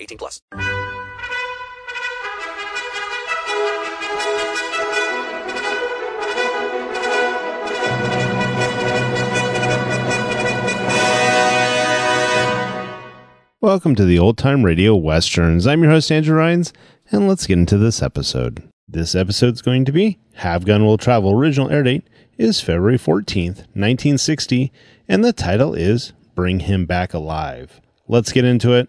18 plus. Welcome to the Old Time Radio Westerns. I'm your host, Andrew Rhynes, and let's get into this episode. This episode's going to be Have Gun Will Travel. Original air date is February 14th, 1960, and the title is Bring Him Back Alive. Let's get into it,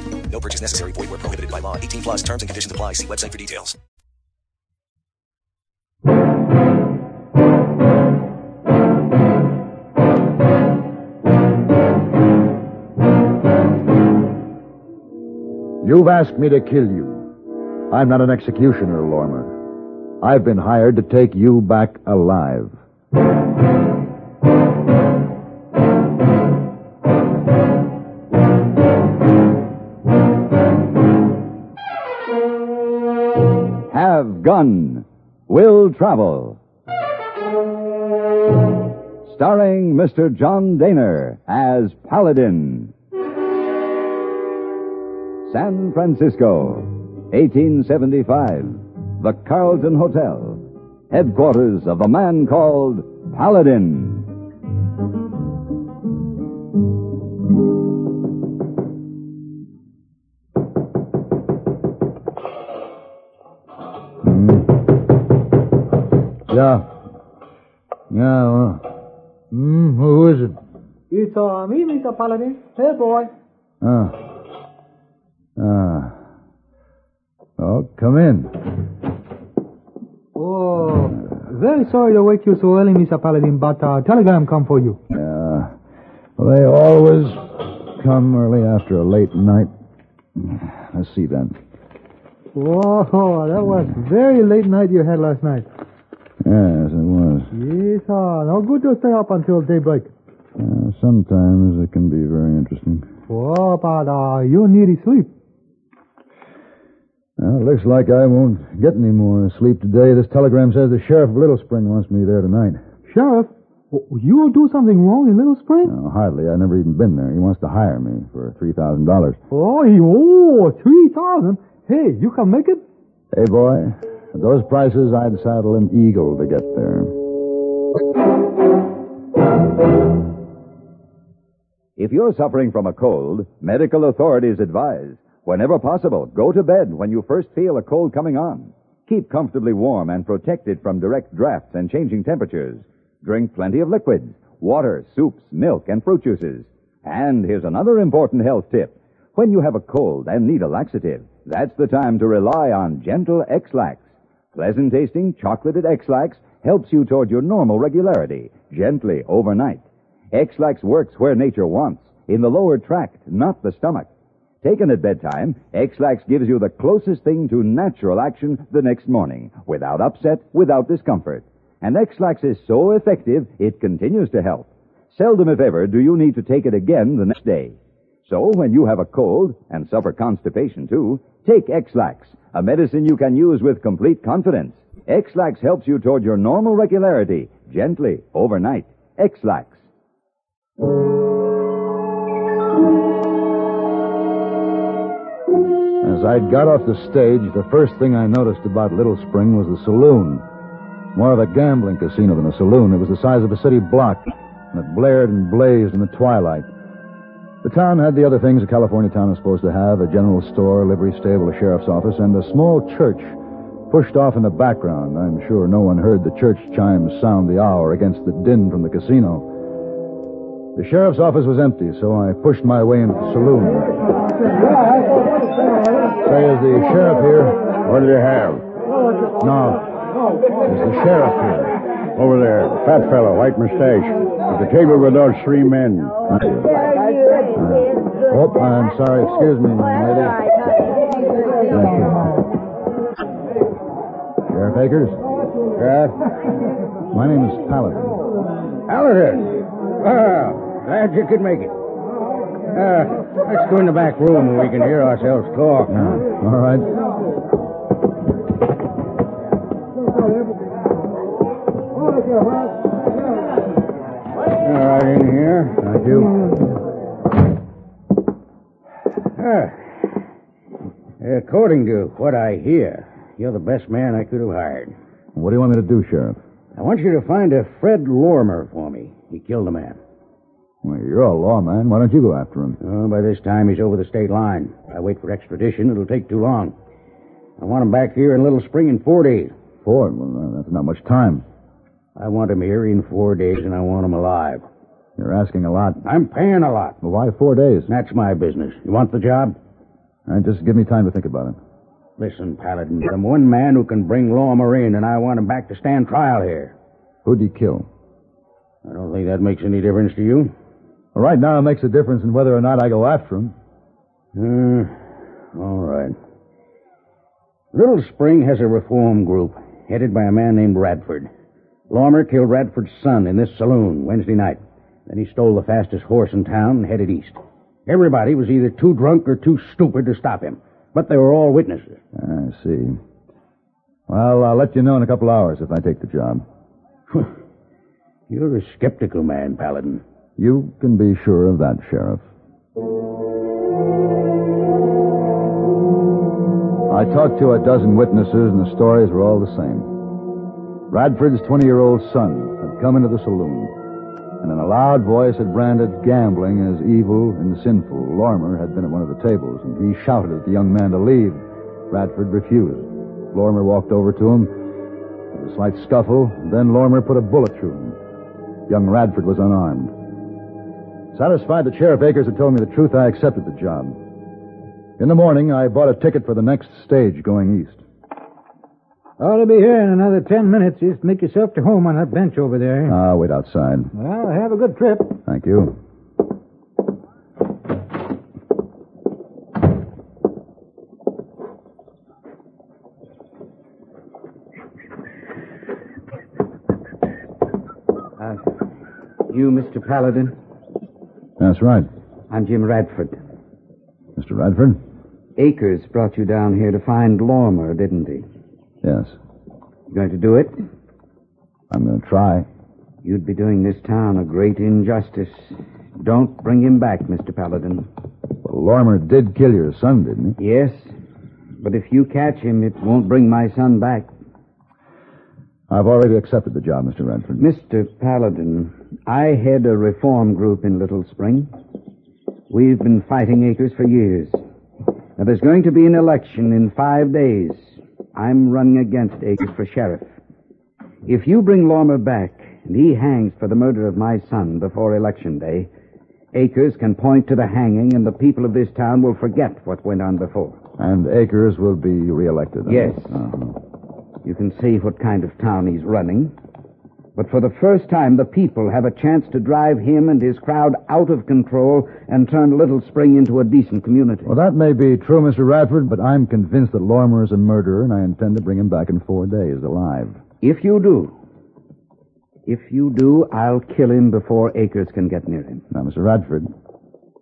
No purchase necessary. Void where prohibited by law. 18 plus. Terms and conditions apply. See website for details. You've asked me to kill you. I'm not an executioner, Lormer. I've been hired to take you back alive. Gun Will Travel. Starring Mr. John Dehner as Paladin. San Francisco, 1875. The Carlton Hotel, headquarters of the man called Paladin. Yeah. Yeah, well. Hmm, who is it? It's uh, me, Mr. Paladin. Hey, boy. Ah. Ah. Oh, come in. Oh, very sorry to wake you so early, Mr. Paladin, but uh, telegram come for you. Yeah. Well, they always come early after a late night. Let's see then. Whoa, that was very late night you had last night. Yes, it was. Yes, uh, no good to stay up until daybreak. Uh, sometimes it can be very interesting. Oh, but uh, you need sleep. Well, it looks like I won't get any more sleep today. This telegram says the sheriff of Little Spring wants me there tonight. Sheriff, you will do something wrong in Little Spring? No, hardly. I've never even been there. He wants to hire me for $3,000. Oh, he, oh, 3000 Hey, you can make it? Hey, boy. At those prices, I'd saddle an eagle to get there. If you're suffering from a cold, medical authorities advise, whenever possible, go to bed when you first feel a cold coming on. Keep comfortably warm and protected from direct drafts and changing temperatures. Drink plenty of liquids, water, soups, milk, and fruit juices. And here's another important health tip. When you have a cold and need a laxative, that's the time to rely on gentle Ex-Lax. Pleasant tasting chocolated Ex-Lax helps you toward your normal regularity, gently overnight. Ex-Lax works where nature wants, in the lower tract, not the stomach. Taken at bedtime, Ex-Lax gives you the closest thing to natural action the next morning, without upset, without discomfort. And Ex-Lax is so effective, it continues to help. Seldom, if ever, do you need to take it again the next day. So, when you have a cold, and suffer constipation too, take Ex-Lax, a medicine you can use with complete confidence. Ex-Lax helps you toward your normal regularity, gently, overnight. Ex-Lax. As I got off the stage, the first thing I noticed about Little Spring was the saloon. More of a gambling casino than a saloon. It was the size of a city block, and it blared and blazed in the twilight. The town had the other things a California town is supposed to have a general store, a livery stable, a sheriff's office, and a small church pushed off in the background. I'm sure no one heard the church chimes sound the hour against the din from the casino. The sheriff's office was empty, so I pushed my way into the saloon. Say, is the sheriff here? What do you have? No. Is the sheriff here? Over there, fat fellow, white mustache. At the table with those three men. Oh, I'm sorry. Excuse me, lady. Thank you. Sheriff Akers? Yeah? My name is Paladin. Paladin? Oh, glad you could make it. Uh, let's go in the back room where we can hear ourselves talk. Now. All right. All right, in here. Thank you. Ah. According to what I hear, you're the best man I could have hired. What do you want me to do, Sheriff? I want you to find a Fred Lormer for me. He killed a man. Well, you're a lawman. Why don't you go after him? Oh, by this time, he's over the state line. If I wait for extradition, it'll take too long. I want him back here in Little Spring in four days. Four? Well, that's not much time. I want him here in four days, and I want him alive. You're asking a lot. I'm paying a lot. Well, why four days? That's my business. You want the job? All right, just give me time to think about it. Listen, Paladin, I'm one man who can bring Lormer in, and I want him back to stand trial here. Who'd he kill? I don't think that makes any difference to you. Well, right now, it makes a difference in whether or not I go after him. Uh, all right. Little Spring has a reform group headed by a man named Radford. Lormer killed Radford's son in this saloon Wednesday night. Then he stole the fastest horse in town and headed east. Everybody was either too drunk or too stupid to stop him, but they were all witnesses. I see. Well, I'll let you know in a couple hours if I take the job. You're a skeptical man, Paladin. You can be sure of that, Sheriff. I talked to a dozen witnesses, and the stories were all the same. Radford's 20 year old son had come into the saloon, and in a loud voice had branded gambling as evil and sinful. Lormer had been at one of the tables, and he shouted at the young man to leave. Radford refused. Lormer walked over to him. There was a slight scuffle, and then Lormer put a bullet through him. Young Radford was unarmed. Satisfied that Sheriff Akers had told me the truth, I accepted the job. In the morning, I bought a ticket for the next stage going east. Ought to be here in another ten minutes. Just make yourself to home on that bench over there. I'll wait outside. Well, have a good trip. Thank you. Uh, you, Mr. Paladin? That's right. I'm Jim Radford. Mr. Radford? Akers brought you down here to find Lormer, didn't he? Yes. You going to do it? I'm going to try. You'd be doing this town a great injustice. Don't bring him back, Mr. Paladin. Well, Lormer did kill your son, didn't he? Yes, but if you catch him, it won't bring my son back. I've already accepted the job, Mr. Radford. Mr. Paladin, I head a reform group in Little Spring. We've been fighting Akers for years. Now, there's going to be an election in five days. I'm running against Akers for sheriff. If you bring Lormer back and he hangs for the murder of my son before election day, Akers can point to the hanging, and the people of this town will forget what went on before. And Akers will be reelected. Yes. Uh-huh. You can see what kind of town he's running. But for the first time, the people have a chance to drive him and his crowd out of control and turn Little Spring into a decent community. Well, that may be true, Mr. Radford, but I'm convinced that Lormer is a murderer, and I intend to bring him back in four days alive. If you do, if you do, I'll kill him before Akers can get near him. Now, Mr. Radford,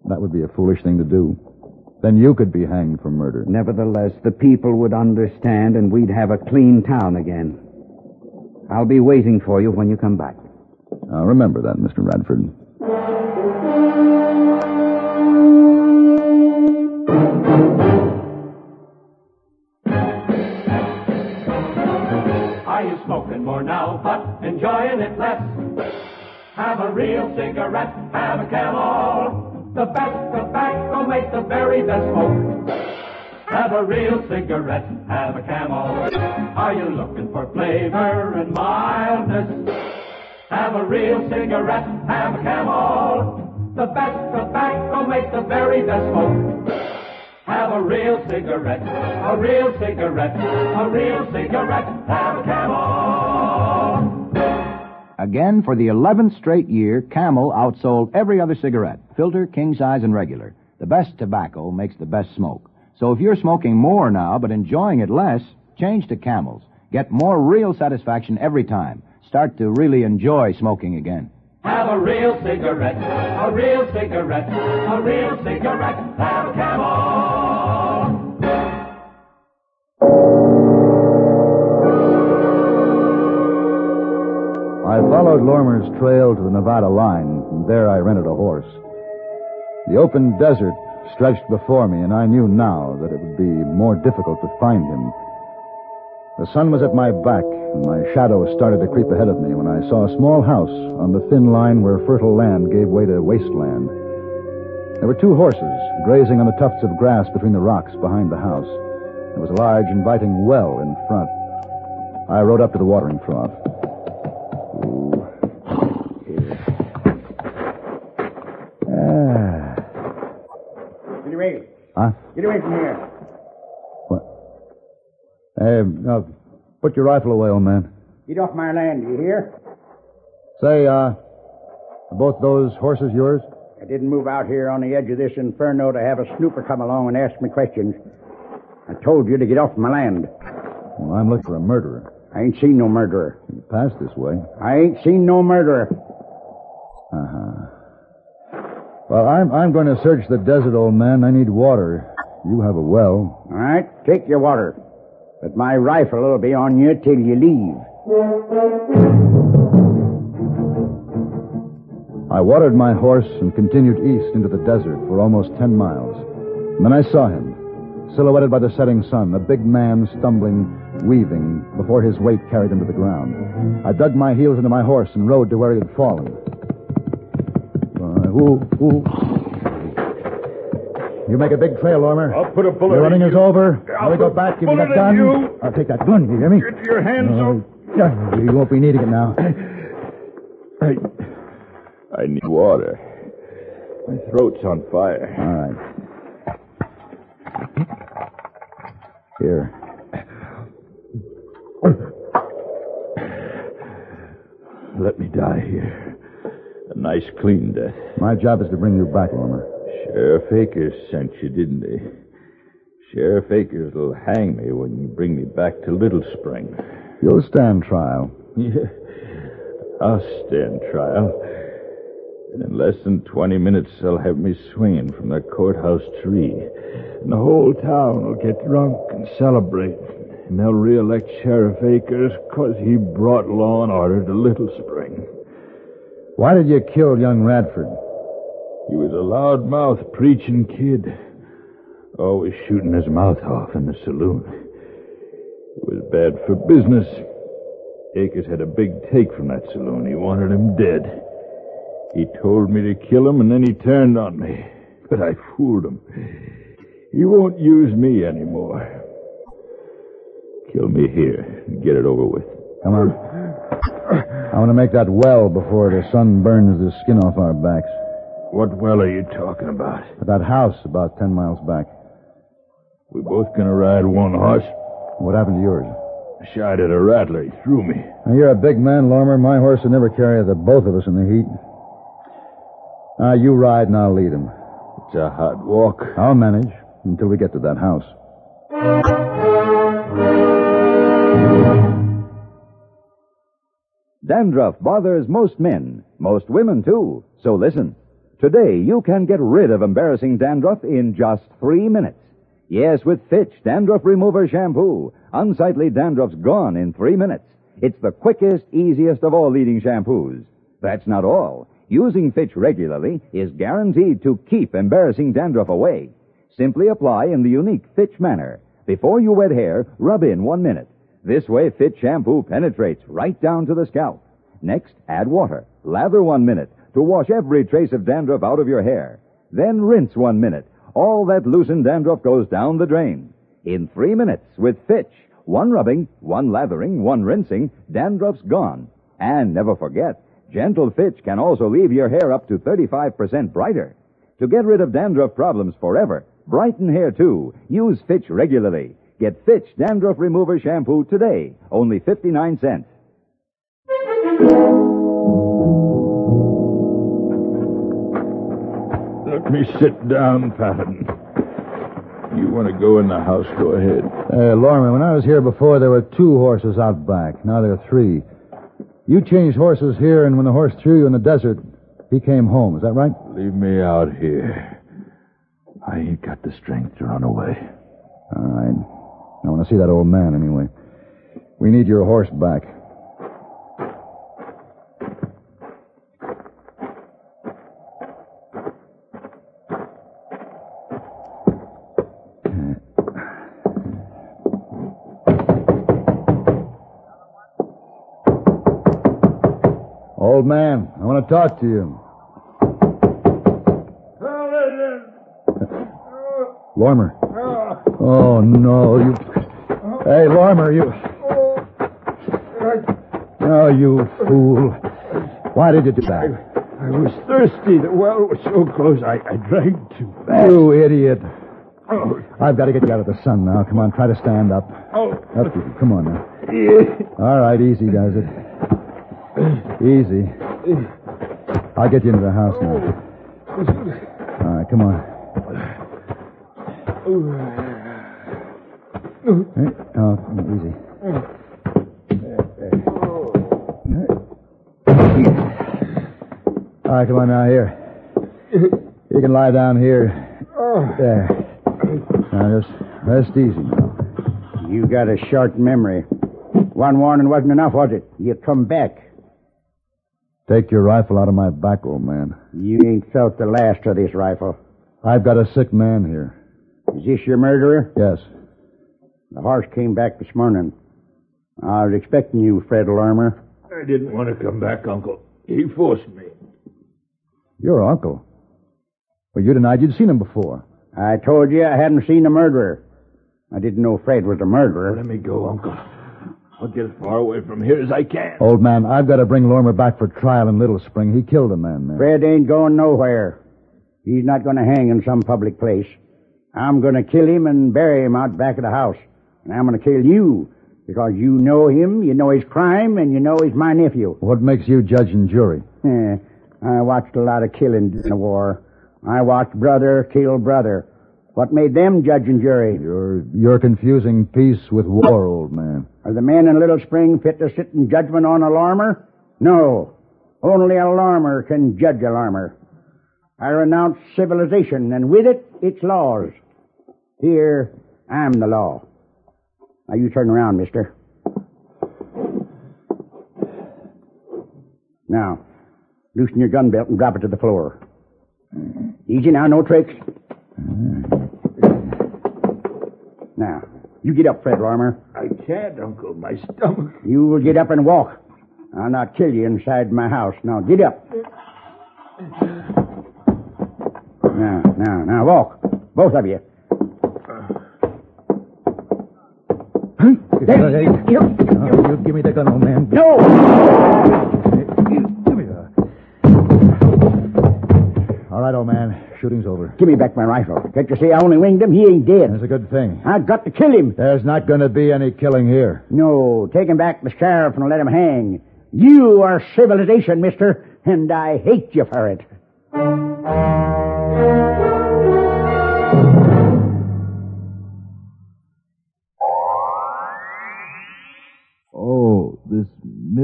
that would be a foolish thing to do. Then you could be hanged for murder. Nevertheless, the people would understand, and we'd have a clean town again. I'll be waiting for you when you come back. Now, remember that, Mr. Radford. Are you smoking more now, but enjoying it less? Have a real cigarette, have a camel. The best tobacco makes the very best smoke. Have a real cigarette, have a camel. Are you looking for flavor and mildness? Have a real cigarette, have a camel. The best tobacco makes the very best smoke. Have a real cigarette, a real cigarette, a real cigarette, have a camel. Again, for the 11th straight year, Camel outsold every other cigarette, filter, king size, and regular. The best tobacco makes the best smoke. So if you're smoking more now but enjoying it less, change to Camels. Get more real satisfaction every time. Start to really enjoy smoking again. Have a real cigarette, a real cigarette, a real cigarette, have a camel. I followed Lormer's trail to the Nevada line, and there I rented a horse. The open desert stretched before me, and I knew now that it would be more difficult to find him. The sun was at my back, and my shadow started to creep ahead of me when I saw a small house on the thin line where fertile land gave way to wasteland. There were two horses grazing on the tufts of grass between the rocks behind the house. There was a large, inviting well in front. I rode up to the watering trough. Huh? Get away from here. Hey, now, put your rifle away, old man. Get off my land, you hear? Say, uh, are both those horses yours? I didn't move out here on the edge of this inferno to have a snooper come along and ask me questions. I told you to get off my land. Well, I'm looking for a murderer. I ain't seen no murderer. You passed this way. I ain't seen no murderer. Uh-huh. Well, I'm, I'm going to search the desert, old man. I need water. You have a well. All right, take your water. But my rifle will be on you till you leave. I watered my horse and continued east into the desert for almost ten miles. And then I saw him, silhouetted by the setting sun, a big man stumbling, weaving, before his weight carried him to the ground. I dug my heels into my horse and rode to where he had fallen. Uh, ooh, ooh. You make a big trail, Lormer. I'll put a bullet Your running in is you. over. I'll Now we go back. Give me that gun. you. I'll take that gun. You hear me? Get your hands Uh, yeah, You won't be needing it now. I, I need water. My throat's on fire. All right. Here. Nice, clean death. My job is to bring you back, Lormer. Sheriff Akers sent you, didn't he? Sheriff Akers will hang me when you bring me back to Little Spring. You'll stand trial. Yeah, I'll stand trial. And in less than 20 minutes, they'll have me swinging from the courthouse tree. And the whole town will get drunk and celebrate. And they'll reelect Sheriff Akers because he brought law and order to Little Spring. Why did you kill young Radford? He was a loudmouth preaching kid. Always shooting his mouth off in the saloon. It was bad for business. Akers had a big take from that saloon. He wanted him dead. He told me to kill him, and then he turned on me. But I fooled him. He won't use me anymore. Kill me here and get it over with. Come on. I want to make that well before the sun burns the skin off our backs. What well are you talking about? That house about ten miles back. We're both gonna ride one horse? What happened to yours? I shot at a rattler. He threw me. Now, you're a big man, Lormer. My horse would never carry the both of us in the heat. Now, you ride and I'll lead him. It's a hot walk. I'll manage until we get to that house. Dandruff bothers most men, most women too. So listen. Today you can get rid of embarrassing dandruff in just three minutes. Yes, with Fitch Dandruff Remover Shampoo. Unsightly dandruff's gone in three minutes. It's the quickest, easiest of all leading shampoos. That's not all. Using Fitch regularly is guaranteed to keep embarrassing dandruff away. Simply apply in the unique Fitch manner. Before you wet hair, rub in one minute. This way, Fitch shampoo penetrates right down to the scalp. Next, add water. Lather one minute to wash every trace of dandruff out of your hair. Then rinse one minute. All that loosened dandruff goes down the drain. In three minutes with Fitch, one rubbing, one lathering, one rinsing, dandruff's gone. And never forget, Gentle Fitch can also leave your hair up to 35% brighter. To get rid of dandruff problems forever, brighten hair too, use Fitch regularly. Get Fitch Dandruff Remover Shampoo today, only 59 cents. Let me sit down, Paladin. You want to go in the house, go ahead. Uh, Lormer, when I was here before, there were two horses out back. Now there are three. You changed horses here, and when the horse threw you in the desert, he came home. Is that right? Leave me out here. I ain't got the strength to run away. All right. I want to see that old man anyway. We need your horse back. Old man, I want to talk to you. Lormer. Oh, no, you. Hey, Lormer, you. Oh. oh, you fool. Why did you do that? I was thirsty. The well was so close, I, I drank too fast. You idiot. Oh, I've got to get you out of the sun now. Come on, try to stand up. oh. Up you. Come on now. All right, easy does it. Easy. I'll get you into the house now. Oh. All right, come on. Hey, oh, easy. All right, come on now, here. You can lie down here. There. Now, just rest easy now. You got a short memory. One warning wasn't enough, was it? You come back. Take your rifle out of my back, old man. You ain't felt the last of this rifle. I've got a sick man here. Is this your murderer? Yes. The horse came back this morning. I was expecting you, Fred Lormer. I didn't want to come back, Uncle. He forced me. Your uncle. Well, you denied you'd seen him before. I told you I hadn't seen the murderer. I didn't know Fred was the murderer. Let me go, Uncle. I'll get as far away from here as I can. Old man, I've got to bring Lormer back for trial in Little Spring. He killed a man there. Fred ain't going nowhere. He's not going to hang in some public place. I'm going to kill him and bury him out back of the house. And I'm going to kill you because you know him, you know his crime, and you know he's my nephew. What makes you judge and jury? Eh, I watched a lot of killing in the war. I watched brother kill brother. What made them judge and jury? You're you're confusing peace with war, old man. Are the men in Little Spring fit to sit in judgment on a Lormer? No. Only a Lormer can judge a Lormer. I renounce civilization, and with it, its laws. Here, I'm the law. Now you turn around, mister. Now, loosen your gun belt and drop it to the floor. Easy now, no tricks. Now, you get up, Fred Lormer. I can't, Uncle. My stomach. You will get up and walk. I'll not kill you inside my house. Now, get up. Now, now, now, walk. Both of you. Hey, uh, you, you give me the gun, old man. No! Give me that. All right, right, old man. Shooting's over. Give me back my rifle. Can't you see I only winged him? He ain't dead. That's a good thing. I've got to kill him. There's not going to be any killing here. No, take him back to the sheriff and let him hang. You are civilization, mister, and I hate you for it.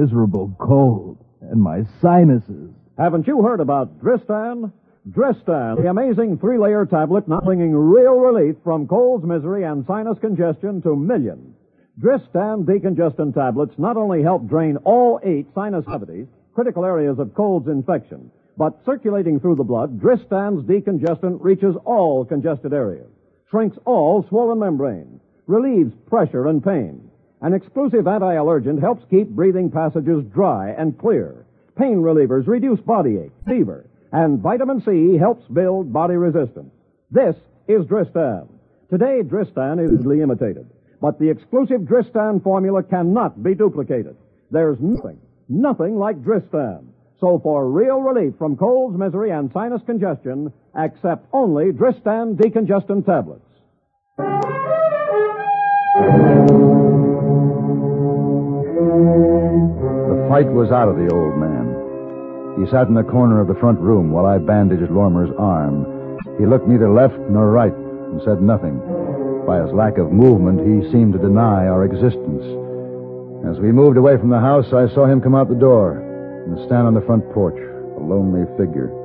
Miserable cold and my sinuses. Haven't you heard about Dristan? Dristan, the amazing three-layer tablet now bringing real relief from colds, misery, and sinus congestion to millions. Dristan decongestant tablets not only help drain all eight sinus cavities, critical areas of cold's infection, but circulating through the blood, Dristan's decongestant reaches all congested areas, shrinks all swollen membranes, relieves pressure and pain. An exclusive anti-allergent helps keep breathing passages dry and clear. Pain relievers reduce body ache, fever, and vitamin C helps build body resistance. This is Dristan. Today, Dristan is easily imitated, but the exclusive Dristan formula cannot be duplicated. There's nothing, nothing like Dristan. So for real relief from colds, misery, and sinus congestion, accept only Dristan decongestant tablets. The fight was out of the old man. He sat in the corner of the front room while I bandaged Lormer's arm. He looked neither left nor right and said nothing. By his lack of movement, he seemed to deny our existence. As we moved away from the house, I saw him come out the door and stand on the front porch, a lonely figure.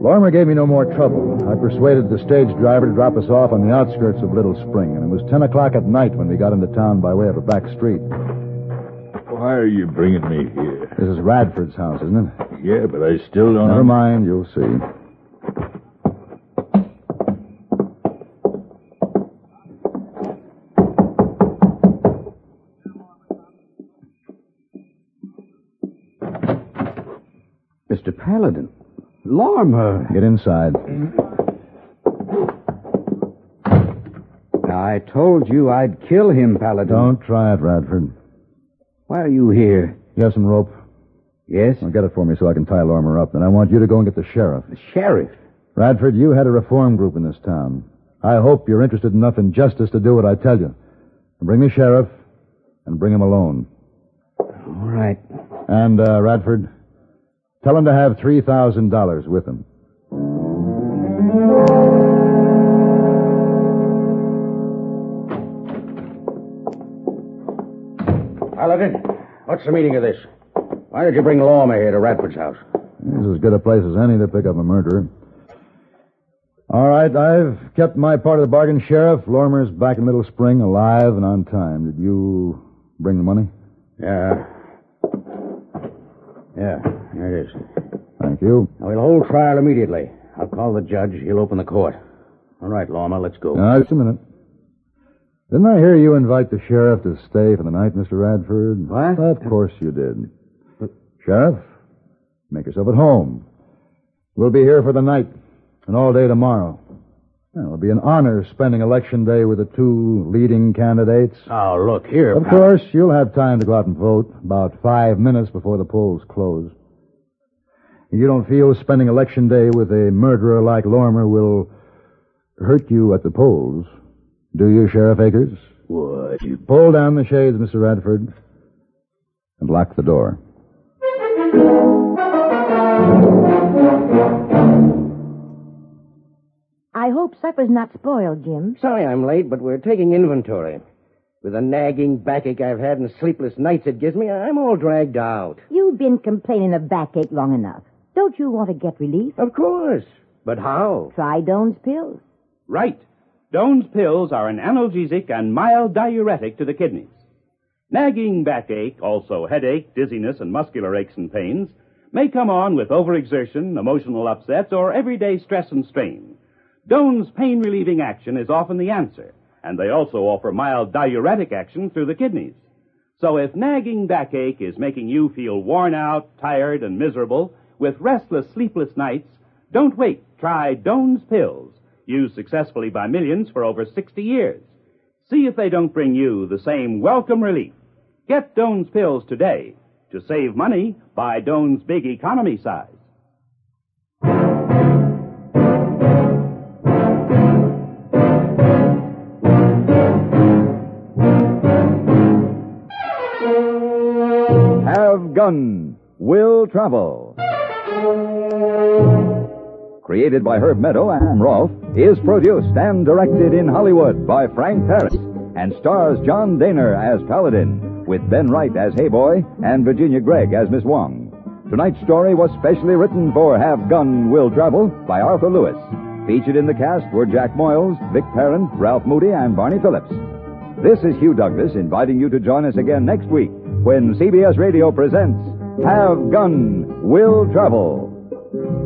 Lormer gave me no more trouble. I persuaded the stage driver to drop us off on the outskirts of Little Spring, and it was 10 o'clock at night when we got into town by way of a back street. Why are you bringing me here? This is Radford's house, isn't it? Yeah, but I still don't. Never mind, you'll see. Mr. Paladin. Lormer. Get inside. I told you I'd kill him, Paladin. Don't try it, Radford. Why are you here? You have some rope? Yes? Well, get it for me so I can tie Lormer up. Then I want you to go and get the sheriff. The sheriff? Radford, you had a reform group in this town. I hope you're interested enough in justice to do what I tell you. Bring the sheriff and bring him alone. All right. And, uh, Radford, tell him to have $3,000 with him. Paladin, what's the meaning of this? Why did you bring Lormer here to Radford's house? This is as good a place as any to pick up a murderer. All right, I've kept my part of the bargain, Sheriff. Lormer's back in Little Spring, alive and on time. Did you bring the money? Yeah. Yeah, here it is. Thank you. Now, we'll hold trial immediately. I'll call the judge. He'll open the court. All right, Lormer, let's go. Now, just a minute. Didn't I hear you invite the sheriff to stay for the night, Mr. Radford? What? Of course you did. But... Sheriff, make yourself at home. We'll be here for the night and all day tomorrow. It'll be an honor spending election day with the two leading candidates. Oh, look here. Of pal- course, you'll have time to go out and vote about five minutes before the polls close. You don't feel spending election day with a murderer like Lormer will hurt you at the polls, do you, Sheriff Akers? Would you? Pull down the shades, Mr. Radford, and lock the door. I hope supper's not spoiled, Jim. Sorry I'm late, but we're taking inventory. With the nagging backache I've had and sleepless nights it gives me, I'm all dragged out. You've been complaining of backache long enough. Don't you want to get relief? Of course. But how? Try Doan's pills. Right. Doan's pills are an analgesic and mild diuretic to the kidneys. Nagging backache, also headache, dizziness, and muscular aches and pains, may come on with overexertion, emotional upsets, or everyday stress and strain. Doan's pain relieving action is often the answer, and they also offer mild diuretic action through the kidneys. So if nagging backache is making you feel worn out, tired, and miserable with restless, sleepless nights, don't wait. Try Doan's pills, used successfully by millions for over 60 years. See if they don't bring you the same welcome relief. Get Doan's pills today. To save money, buy Doan's big economy size. Have gun, will travel. Created by Herb Meadow and Rolfe, is produced and directed in Hollywood by Frank Paris and stars John Dehner as Paladin, with Ben Wright as Heyboy and Virginia Gregg as Miss Wong. Tonight's story was specially written for Have Gun Will Travel by Arthur Lewis. Featured in the cast were Jack Moyles, Vic Perrin, Ralph Moody, and Barney Phillips. This is Hugh Douglas inviting you to join us again next week when CBS Radio presents Have Gun Will Travel.